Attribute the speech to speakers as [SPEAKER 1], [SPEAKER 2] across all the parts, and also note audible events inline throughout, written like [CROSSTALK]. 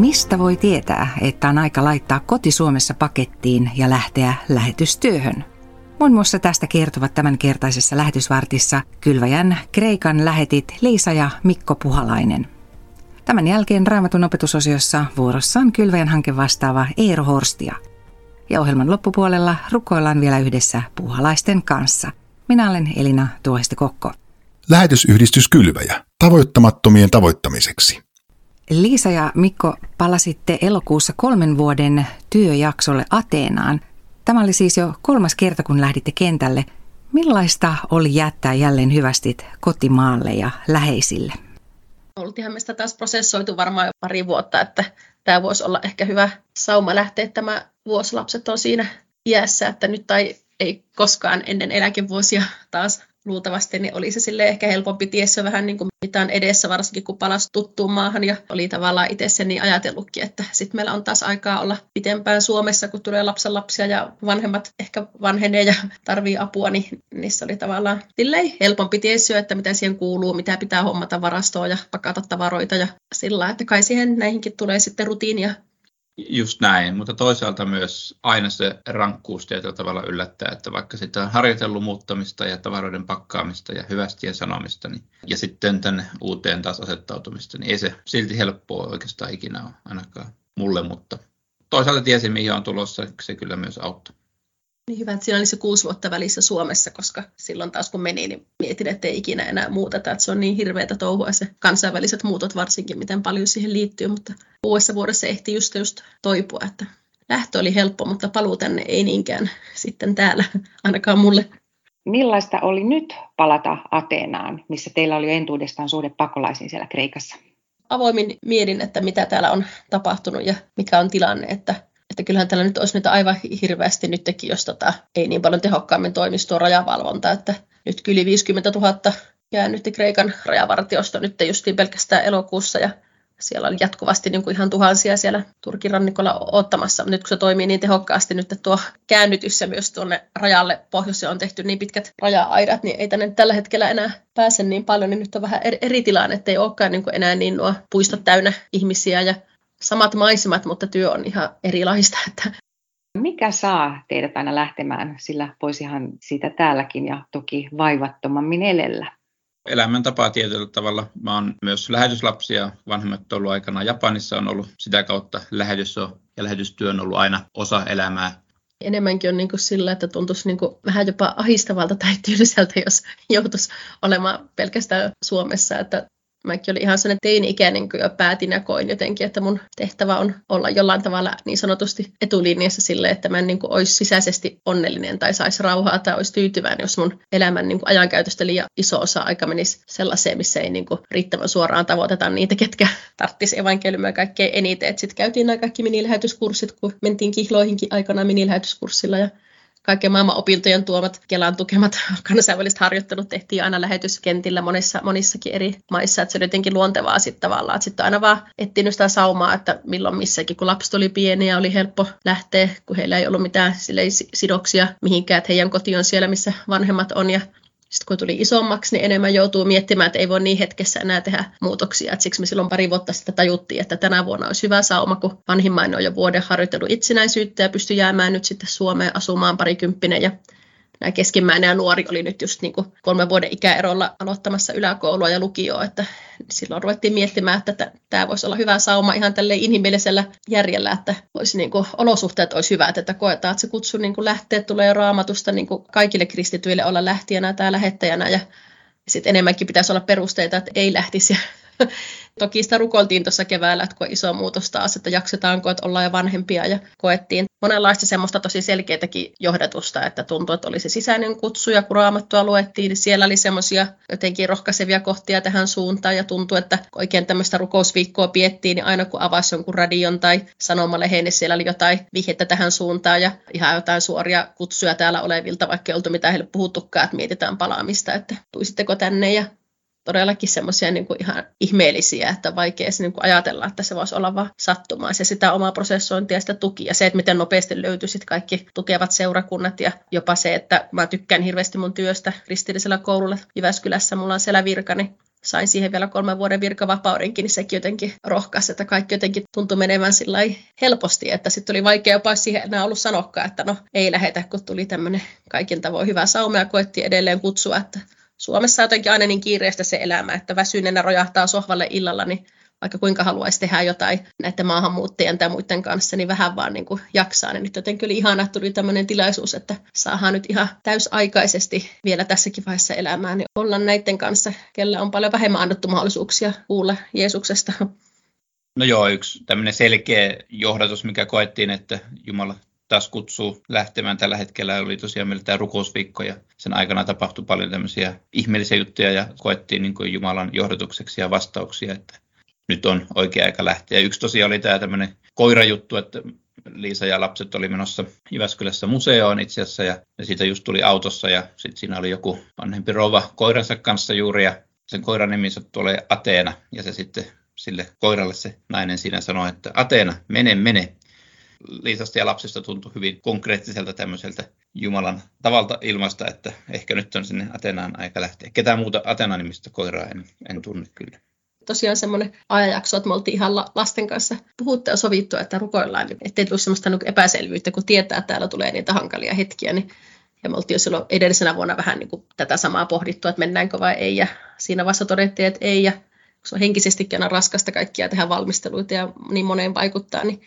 [SPEAKER 1] Mistä voi tietää, että on aika laittaa koti Suomessa pakettiin ja lähteä lähetystyöhön? Muun muassa tästä kertovat tämänkertaisessa lähetysvartissa Kylväjän Kreikan lähetit Liisa ja Mikko Puhalainen. Tämän jälkeen Raamatun opetusosiossa vuorossaan Kylväjän hanke vastaava Eero Horstia. Ja ohjelman loppupuolella rukoillaan vielä yhdessä puhalaisten kanssa. Minä olen Elina Tuohesti Kokko.
[SPEAKER 2] Lähetysyhdistys Kylväjä. Tavoittamattomien tavoittamiseksi.
[SPEAKER 1] Liisa ja Mikko palasitte elokuussa kolmen vuoden työjaksolle Ateenaan. Tämä oli siis jo kolmas kerta, kun lähditte kentälle. Millaista oli jättää jälleen hyvästit kotimaalle ja läheisille?
[SPEAKER 3] Oltiinhan me sitä taas prosessoitu varmaan jo pari vuotta, että tämä voisi olla ehkä hyvä sauma lähteä. Tämä vuosi lapset on siinä iässä, että nyt tai ei koskaan ennen eläkevuosia taas luultavasti, niin oli se sille ehkä helpompi tiessä vähän niin kuin mitä on edessä, varsinkin kun palasi tuttuun maahan. Ja oli tavallaan itse sen niin ajatellutkin, että sitten meillä on taas aikaa olla pitempään Suomessa, kun tulee lapsen lapsia ja vanhemmat ehkä vanhenee ja tarvii apua, niin niissä oli tavallaan silleen helpompi tiessä, että mitä siihen kuuluu, mitä pitää hommata varastoa ja pakata tavaroita ja sillä että kai siihen näihinkin tulee sitten rutiinia
[SPEAKER 4] Just näin, mutta toisaalta myös aina se rankkuus tietyllä tavalla yllättää, että vaikka sitä on harjoitellut muuttamista ja tavaroiden pakkaamista ja hyvästien sanomista, niin, ja sitten tänne uuteen taas asettautumista, niin ei se silti helppoa oikeastaan ikinä ole, ainakaan mulle, mutta toisaalta tiesin, mihin on tulossa, se kyllä myös auttoi.
[SPEAKER 3] Niin hyvä, että siinä oli se kuusi vuotta välissä Suomessa, koska silloin taas kun meni, niin mietin, että ei ikinä enää muuteta. Että se on niin hirveätä touhua se kansainväliset muutot varsinkin, miten paljon siihen liittyy, mutta uudessa vuodessa ehti just, just toipua, että lähtö oli helppo, mutta paluu tänne ei niinkään sitten täällä, [LAUGHS] ainakaan mulle.
[SPEAKER 1] Millaista oli nyt palata Ateenaan, missä teillä oli entuudestaan suhde pakolaisiin siellä Kreikassa?
[SPEAKER 3] Avoimin mietin, että mitä täällä on tapahtunut ja mikä on tilanne, että että kyllähän tällä nyt olisi nyt aivan hirveästi nytkin, jos tota, ei niin paljon tehokkaammin toimisi tuo rajavalvonta, että nyt yli 50 000 jää nyt Kreikan rajavartiosto nyt justiin pelkästään elokuussa ja siellä on jatkuvasti niin kuin ihan tuhansia siellä Turkin rannikolla ottamassa. Nyt kun se toimii niin tehokkaasti nyt tuo käännytys ja myös tuonne rajalle pohjoiseen on tehty niin pitkät raja-aidat, niin ei tänne tällä hetkellä enää pääse niin paljon, niin nyt on vähän eri tilanne, että ei olekaan niin kuin enää niin nuo puistot täynnä ihmisiä ja samat maisemat, mutta työ on ihan erilaista. [LAUGHS] Että
[SPEAKER 1] mikä saa teidät aina lähtemään, sillä voisihan siitä täälläkin ja toki vaivattomammin elellä?
[SPEAKER 4] Elämäntapaa tietyllä tavalla. Mä oon myös lähetyslapsia. Vanhemmat ollut aikana Japanissa on ollut sitä kautta lähetys ja lähetystyö on ollut aina osa elämää.
[SPEAKER 3] Enemmänkin on niin kuin sillä, että tuntuisi niin kuin vähän jopa ahistavalta tai tylsältä, jos joutuisi olemaan pelkästään Suomessa. Että Mäkin olin ihan sellainen teini-ikäinen, kun jo päätin ja koin jotenkin, että mun tehtävä on olla jollain tavalla niin sanotusti etulinjassa sille, että mä en niin kuin olisi sisäisesti onnellinen tai saisi rauhaa tai olisi tyytyväinen, jos mun elämän niin kuin ajankäytöstä liian iso osa aika menisi sellaiseen, missä ei niin kuin riittävän suoraan tavoiteta niitä, ketkä tarttisi evankeliumia kaikkein eniten. Sitten käytiin nämä kaikki minilähetyskurssit, kun mentiin kihloihinkin aikana minilähetyskurssilla ja kaiken maailman opintojen tuomat Kelan tukemat [LAUGHS] kansainväliset harjoittelut tehtiin aina lähetyskentillä monissa, monissakin eri maissa, että se oli jotenkin luontevaa sitten tavallaan, että sitten aina vaan etsinyt sitä saumaa, että milloin missäkin, kun lapset oli pieni ja oli helppo lähteä, kun heillä ei ollut mitään sidoksia mihinkään, että heidän koti on siellä, missä vanhemmat on. Ja sitten kun tuli isommaksi, niin enemmän joutuu miettimään, että ei voi niin hetkessä enää tehdä muutoksia. Et siksi me silloin pari vuotta sitten tajuttiin, että tänä vuonna olisi hyvä sauma, kun vanhimmainen on jo vuoden harjoitellut itsenäisyyttä ja pystyi jäämään nyt sitten Suomeen asumaan parikymppinen ja nämä keskimmäinen ja nuori oli nyt just niin kuin kolmen vuoden ikäerolla aloittamassa yläkoulua ja lukioa, että silloin ruvettiin miettimään, että tämä voisi olla hyvä sauma ihan tälle inhimillisellä järjellä, että olisi niin kuin, olosuhteet olisi hyvät, että koetaan, että se kutsu niin kuin tulee raamatusta niin kuin kaikille kristityille olla lähtijänä tai lähettäjänä ja sitten enemmänkin pitäisi olla perusteita, että ei lähtisi. [LAUGHS] Toki sitä rukoltiin tuossa keväällä, että kun iso muutos taas, että jaksetaanko, että ollaan jo vanhempia ja koettiin monenlaista semmoista tosi selkeätäkin johdatusta, että tuntui, että oli se sisäinen kutsu ja kun raamattua luettiin, niin siellä oli semmoisia jotenkin rohkaisevia kohtia tähän suuntaan ja tuntui, että oikein tämmöistä rukousviikkoa piettiin, niin aina kun avasi jonkun radion tai sanomalehen, niin siellä oli jotain vihjettä tähän suuntaan ja ihan jotain suoria kutsuja täällä olevilta, vaikka ei oltu mitään heille puhuttukaan, että mietitään palaamista, että tuisitteko tänne ja todellakin semmoisia niin ihan ihmeellisiä, että vaikea niin kuin ajatella, että se voisi olla vain sattumaa. Se sitä omaa prosessointia ja sitä tuki ja se, että miten nopeasti löytyy kaikki tukevat seurakunnat ja jopa se, että mä tykkään hirveästi mun työstä kristillisellä koululla Jyväskylässä, mulla on siellä virka, niin sain siihen vielä kolmen vuoden virkavapaudenkin, niin sekin jotenkin rohkaisi, että kaikki jotenkin tuntui menevän sillä helposti, että sitten oli vaikea jopa siihen enää ollut sanokaa, että no ei lähetä, kun tuli tämmöinen kaikin tavoin hyvä sauma ja koettiin edelleen kutsua, että Suomessa jotenkin aina niin kiireistä se elämä, että väsyneenä rojahtaa sohvalle illalla, niin vaikka kuinka haluaisi tehdä jotain näiden maahanmuuttajien tai muiden kanssa, niin vähän vaan niin kuin jaksaa. Niin nyt jotenkin oli ihana, tuli tämmöinen tilaisuus, että saadaan nyt ihan täysaikaisesti vielä tässäkin vaiheessa elämää, niin olla näiden kanssa, kellä on paljon vähemmän annettu mahdollisuuksia kuulla Jeesuksesta.
[SPEAKER 4] No joo, yksi tämmöinen selkeä johdatus, mikä koettiin, että Jumala taas kutsuu lähtemään tällä hetkellä. Oli tosiaan meillä tämä rukousviikko ja sen aikana tapahtui paljon tämmöisiä ihmeellisiä juttuja ja koettiin niin kuin Jumalan johdatukseksi ja vastauksia, että nyt on oikea aika lähteä. Yksi tosiaan oli tämä tämmöinen koirajuttu, että Liisa ja lapset oli menossa Jyväskylässä museoon itse asiassa ja, ja siitä just tuli autossa ja sitten siinä oli joku vanhempi rouva koiransa kanssa juuri ja sen koiran nimi tulee Ateena ja se sitten sille koiralle se nainen siinä sanoi, että Ateena, mene, mene. Liisasta ja lapsista tuntui hyvin konkreettiselta tämmöiseltä Jumalan tavalta ilmasta, että ehkä nyt on sinne Atenaan aika lähteä. Ketään muuta Atena-nimistä koiraa en, en tunne kyllä
[SPEAKER 3] tosiaan semmoinen ajanjakso, että me oltiin ihan lasten kanssa puhuttu ja sovittu, että rukoillaan, ettei tullut semmoista niin epäselvyyttä, kun tietää, että täällä tulee niitä hankalia hetkiä, niin ja me oltiin jo silloin edellisenä vuonna vähän niin kuin tätä samaa pohdittu, että mennäänkö vai ei. Ja siinä vasta todettiin, että ei. Ja se on henkisestikin aina raskasta kaikkia tehdä valmisteluita ja niin moneen vaikuttaa, niin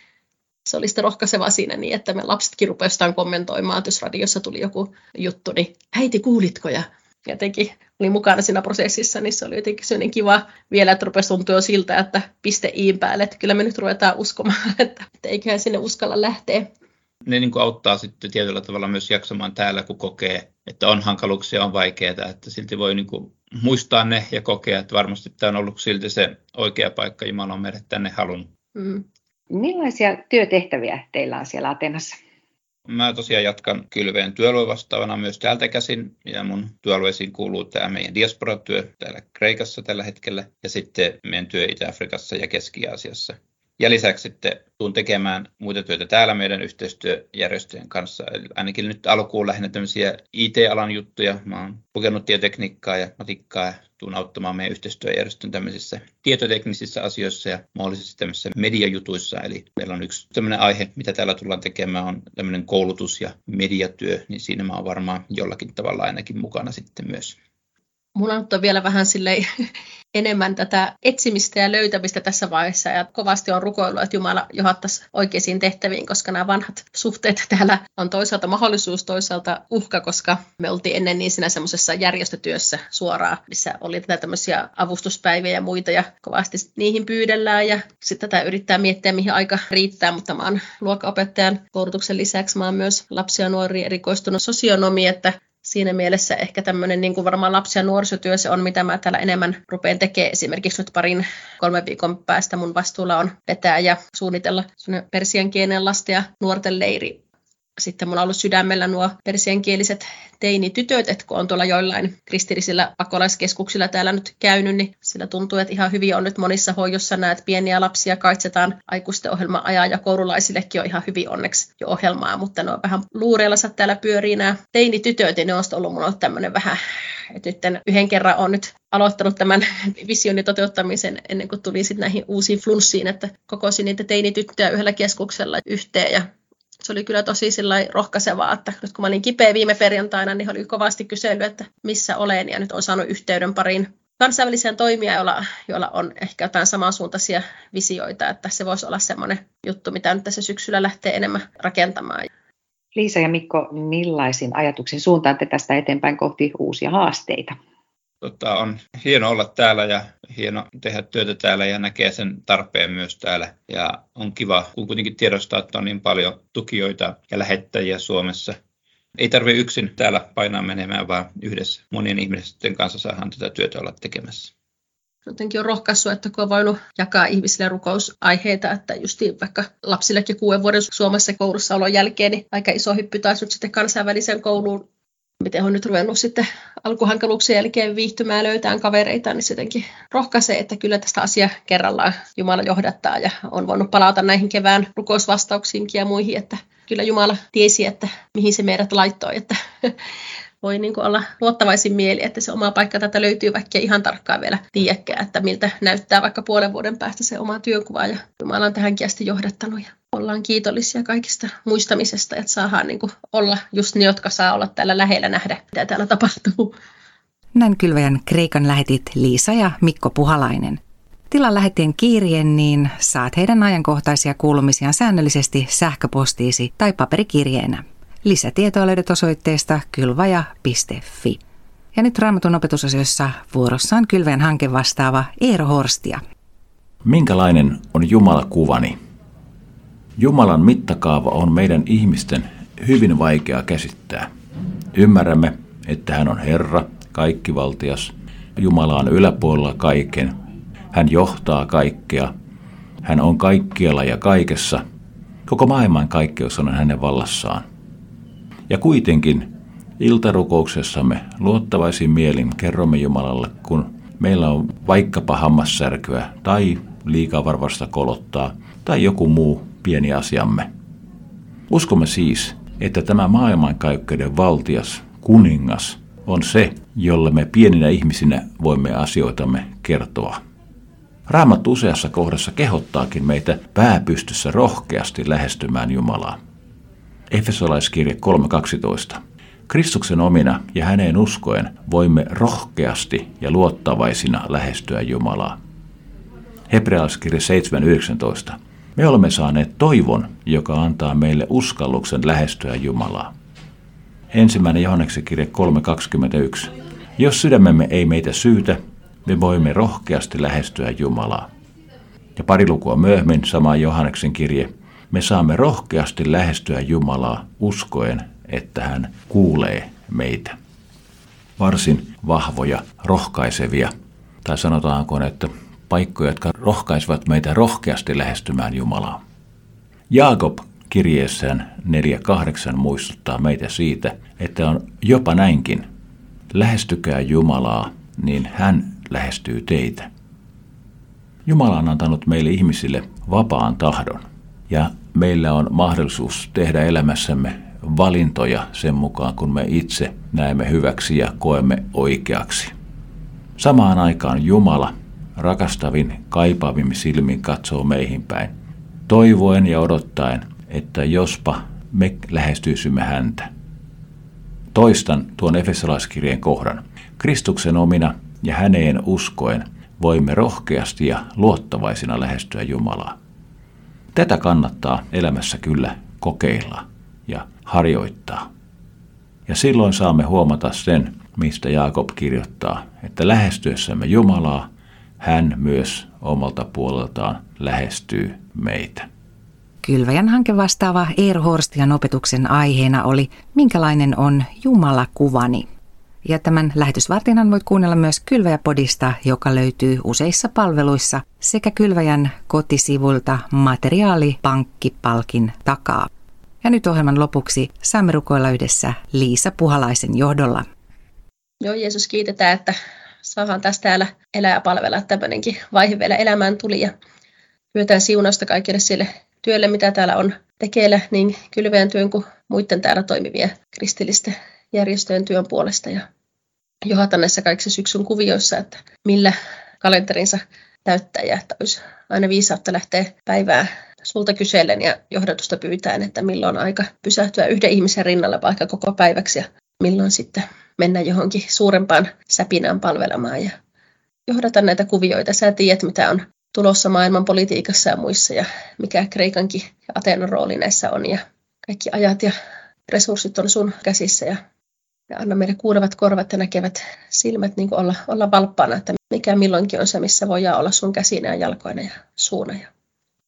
[SPEAKER 3] se oli sitten rohkaiseva siinä niin, että me lapsetkin rupesivat kommentoimaan, että jos radiossa tuli joku juttu, niin äiti kuulitko ja jotenkin oli mukana siinä prosessissa, niin se oli jotenkin sellainen kiva vielä, että rupesi tuntua siltä, että piste iin päälle, että kyllä me nyt ruvetaan uskomaan, [LAUGHS] että, että eiköhän sinne uskalla lähteä.
[SPEAKER 4] Ne niin kuin auttaa sitten tietyllä tavalla myös jaksamaan täällä, kun kokee, että on hankaluuksia, on vaikeaa, että silti voi niin kuin muistaa ne ja kokea, että varmasti tämä on ollut silti se oikea paikka, Jumala on meidät tänne halunnut. Mm.
[SPEAKER 5] Millaisia työtehtäviä teillä on siellä Atenassa?
[SPEAKER 4] Mä tosiaan jatkan kylveen työaluevastaavana myös täältä käsin ja mun työalueisiin kuuluu tämä meidän diasporatyö täällä Kreikassa tällä hetkellä ja sitten meidän työ Itä-Afrikassa ja Keski-Aasiassa. Ja lisäksi sitten tuun tekemään muita työtä täällä meidän yhteistyöjärjestöjen kanssa. Eli ainakin nyt alkuun lähinnä tämmöisiä IT-alan juttuja. Mä oon kokenut tietotekniikkaa ja matikkaa ja tuun auttamaan meidän yhteistyöjärjestön tämmöisissä tietoteknisissä asioissa ja mahdollisesti tämmöisissä mediajutuissa. Eli meillä on yksi tämmöinen aihe, mitä täällä tullaan tekemään, on tämmöinen koulutus- ja mediatyö, niin siinä mä oon varmaan jollakin tavalla ainakin mukana sitten myös.
[SPEAKER 3] Mulla on vielä vähän silleen [LAUGHS] enemmän tätä etsimistä ja löytämistä tässä vaiheessa ja kovasti on rukoillut, että Jumala johattaisi oikeisiin tehtäviin, koska nämä vanhat suhteet [LAUGHS] täällä on toisaalta mahdollisuus, toisaalta uhka, koska me oltiin ennen niin siinä semmoisessa järjestötyössä suoraan, missä oli tätä tämmöisiä avustuspäiviä ja muita ja kovasti niihin pyydellään ja sitten tätä yrittää miettiä, mihin aika riittää, mutta mä oon luokkaopettajan koulutuksen lisäksi mä oon myös lapsia ja nuoria erikoistunut sosionomi, että siinä mielessä ehkä tämmöinen niin kuin varmaan lapsi- ja nuorisotyö se on, mitä mä täällä enemmän rupean tekemään. Esimerkiksi nyt parin kolmen viikon päästä mun vastuulla on vetää ja suunnitella persiankielen lasten ja nuorten leiri sitten mulla on ollut sydämellä nuo persiankieliset teinitytöt, että kun on tuolla joillain kristillisillä pakolaiskeskuksilla täällä nyt käynyt, niin sillä tuntuu, että ihan hyvin on nyt monissa hoijossa näet pieniä lapsia kaitsetaan aikuisten ohjelma ajaa ja koululaisillekin on ihan hyvin onneksi jo ohjelmaa, mutta ne on vähän luureellansa täällä pyörii nämä teinitytöt ja ne on ollut mulla tämmöinen vähän, että nyt yhden kerran on nyt aloittanut tämän [LAUGHS] visionin toteuttamisen ennen kuin tuli sitten näihin uusiin flunssiin, että kokosin niitä teinityttöjä yhdellä keskuksella yhteen ja se oli kyllä tosi rohkaisevaa, että nyt kun mä olin kipeä viime perjantaina, niin oli kovasti kysely, että missä olen, ja nyt on saanut yhteyden pariin kansainväliseen toimijaan, joilla, joilla on ehkä jotain samansuuntaisia visioita, että se voisi olla semmoinen juttu, mitä nyt tässä syksyllä lähtee enemmän rakentamaan.
[SPEAKER 5] Liisa ja Mikko, millaisin ajatuksin suuntaatte tästä eteenpäin kohti uusia haasteita?
[SPEAKER 4] Tota, on hieno olla täällä ja hieno tehdä työtä täällä ja näkee sen tarpeen myös täällä. Ja on kiva, kun kuitenkin tiedostaa, että on niin paljon tukijoita ja lähettäjiä Suomessa. Ei tarvitse yksin täällä painaa menemään, vaan yhdessä monien ihmisten kanssa saadaan tätä työtä olla tekemässä
[SPEAKER 3] jotenkin on rohkaissut, että kun on voinut jakaa ihmisille rukousaiheita, että just vaikka lapsillekin kuuden vuoden Suomessa koulussa olon jälkeen, niin aika iso hyppy taas nyt sitten kansainväliseen kouluun miten on nyt ruvennut sitten alkuhankaluuksien jälkeen viihtymään löytää kavereita, niin se jotenkin rohkaisee, että kyllä tästä asia kerrallaan Jumala johdattaa ja on voinut palata näihin kevään rukousvastauksiinkin ja muihin, että kyllä Jumala tiesi, että mihin se meidät laittoi, että [LAUGHS] voi niin olla luottavaisin mieli, että se oma paikka tätä löytyy, vaikka ihan tarkkaan vielä tiedäkään, että miltä näyttää vaikka puolen vuoden päästä se oma työnkuva. Ja Jumala on tähänkin asti johdattanut ja ollaan kiitollisia kaikista muistamisesta, että saadaan niin kuin olla just ne, jotka saa olla täällä lähellä nähdä, mitä täällä tapahtuu.
[SPEAKER 1] Näin kylväjän Kreikan lähetit Liisa ja Mikko Puhalainen. Tilan lähettien kirjeen, niin saat heidän ajankohtaisia kuulumisiaan säännöllisesti sähköpostiisi tai paperikirjeenä. Lisätietoa löydät osoitteesta kylvaja.fi. Ja nyt Raamatun opetusasioissa vuorossa on kylväjän hanke vastaava Eero Horstia.
[SPEAKER 6] Minkälainen on Jumala kuvani? Jumalan mittakaava on meidän ihmisten hyvin vaikea käsittää. Ymmärrämme, että hän on Herra, kaikkivaltias. Jumala on yläpuolella kaiken. Hän johtaa kaikkea. Hän on kaikkialla ja kaikessa. Koko maailman kaikkeus on hänen vallassaan. Ja kuitenkin iltarukouksessamme luottavaisin mielin kerromme Jumalalle, kun meillä on vaikkapa hammassärkyä tai liikaa varvasta kolottaa tai joku muu pieni asiamme. Uskomme siis, että tämä maailmankaikkeuden valtias, kuningas, on se, jolle me pieninä ihmisinä voimme asioitamme kertoa. Raamattu useassa kohdassa kehottaakin meitä pääpystyssä rohkeasti lähestymään Jumalaa. Efesolaiskirje 3.12. Kristuksen omina ja häneen uskoen voimme rohkeasti ja luottavaisina lähestyä Jumalaa. Hebrealaiskirje 7.19. Me olemme saaneet toivon, joka antaa meille uskalluksen lähestyä Jumalaa. Ensimmäinen Johanneksen kirje 3.21. Jos sydämemme ei meitä syytä, me voimme rohkeasti lähestyä Jumalaa. Ja pari lukua myöhemmin, sama Johanneksen kirje, me saamme rohkeasti lähestyä Jumalaa uskoen, että hän kuulee meitä. Varsin vahvoja, rohkaisevia, tai sanotaanko, että paikkoja, jotka rohkaisivat meitä rohkeasti lähestymään Jumalaa. Jaakob kirjeessään 4.8 muistuttaa meitä siitä, että on jopa näinkin. Lähestykää Jumalaa, niin hän lähestyy teitä. Jumala on antanut meille ihmisille vapaan tahdon ja meillä on mahdollisuus tehdä elämässämme valintoja sen mukaan, kun me itse näemme hyväksi ja koemme oikeaksi. Samaan aikaan Jumala rakastavin, kaipaavin silmin katsoo meihin päin, toivoen ja odottaen, että jospa me lähestyisimme häntä. Toistan tuon Efesolaiskirjeen kohdan. Kristuksen omina ja häneen uskoen voimme rohkeasti ja luottavaisina lähestyä Jumalaa. Tätä kannattaa elämässä kyllä kokeilla ja harjoittaa. Ja silloin saamme huomata sen, mistä Jaakob kirjoittaa, että lähestyessämme Jumalaa, hän myös omalta puoleltaan lähestyy meitä.
[SPEAKER 1] Kylväjän hanke vastaava Eero Horstian opetuksen aiheena oli Minkälainen on Jumala kuvani? Ja tämän lähetysvartinan voit kuunnella myös Kylväjä-podista, joka löytyy useissa palveluissa sekä Kylväjän kotisivuilta materiaalipankkipalkin takaa. Ja nyt ohjelman lopuksi saamme rukoilla yhdessä Liisa Puhalaisen johdolla.
[SPEAKER 3] Joo, Jeesus kiitetään, että saadaan tästä täällä elää ja palvella. Tämmöinenkin vaihe vielä elämään tuli ja pyydetään siunausta kaikille sille työlle, mitä täällä on tekeillä, niin kylväjän työn kuin muiden täällä toimivien kristillisten järjestöjen työn puolesta ja johata näissä kaikissa syksyn kuvioissa, että millä kalenterinsa täyttää ja että olisi aina viisautta lähteä päivää sulta kysellen ja johdatusta pyytäen, että milloin on aika pysähtyä yhden ihmisen rinnalla vaikka koko päiväksi ja milloin sitten mennä johonkin suurempaan säpinään palvelemaan ja johdata näitä kuvioita. Sä tiedät, mitä on tulossa maailman politiikassa ja muissa ja mikä Kreikankin ja Ateenan rooli näissä on ja kaikki ajat ja resurssit on sun käsissä ja, ja anna meille kuulevat korvat ja näkevät silmät niin olla, olla valppaana, että mikä milloinkin on se, missä voidaan olla sun käsinä ja jalkoina ja suuna. Ja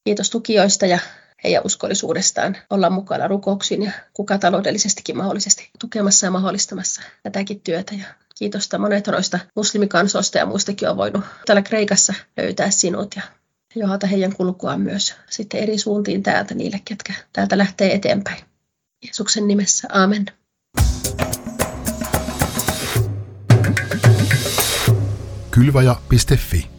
[SPEAKER 3] kiitos tukijoista ja heidän uskollisuudestaan olla mukana rukouksiin ja kuka taloudellisestikin mahdollisesti tukemassa ja mahdollistamassa tätäkin työtä. Ja kiitosta monet noista muslimikansoista ja muistakin on voinut täällä Kreikassa löytää sinut ja johata heidän kulkuaan myös sitten eri suuntiin täältä niille, ketkä täältä lähtee eteenpäin. Jeesuksen nimessä, amen.
[SPEAKER 2] Kylvaja.fi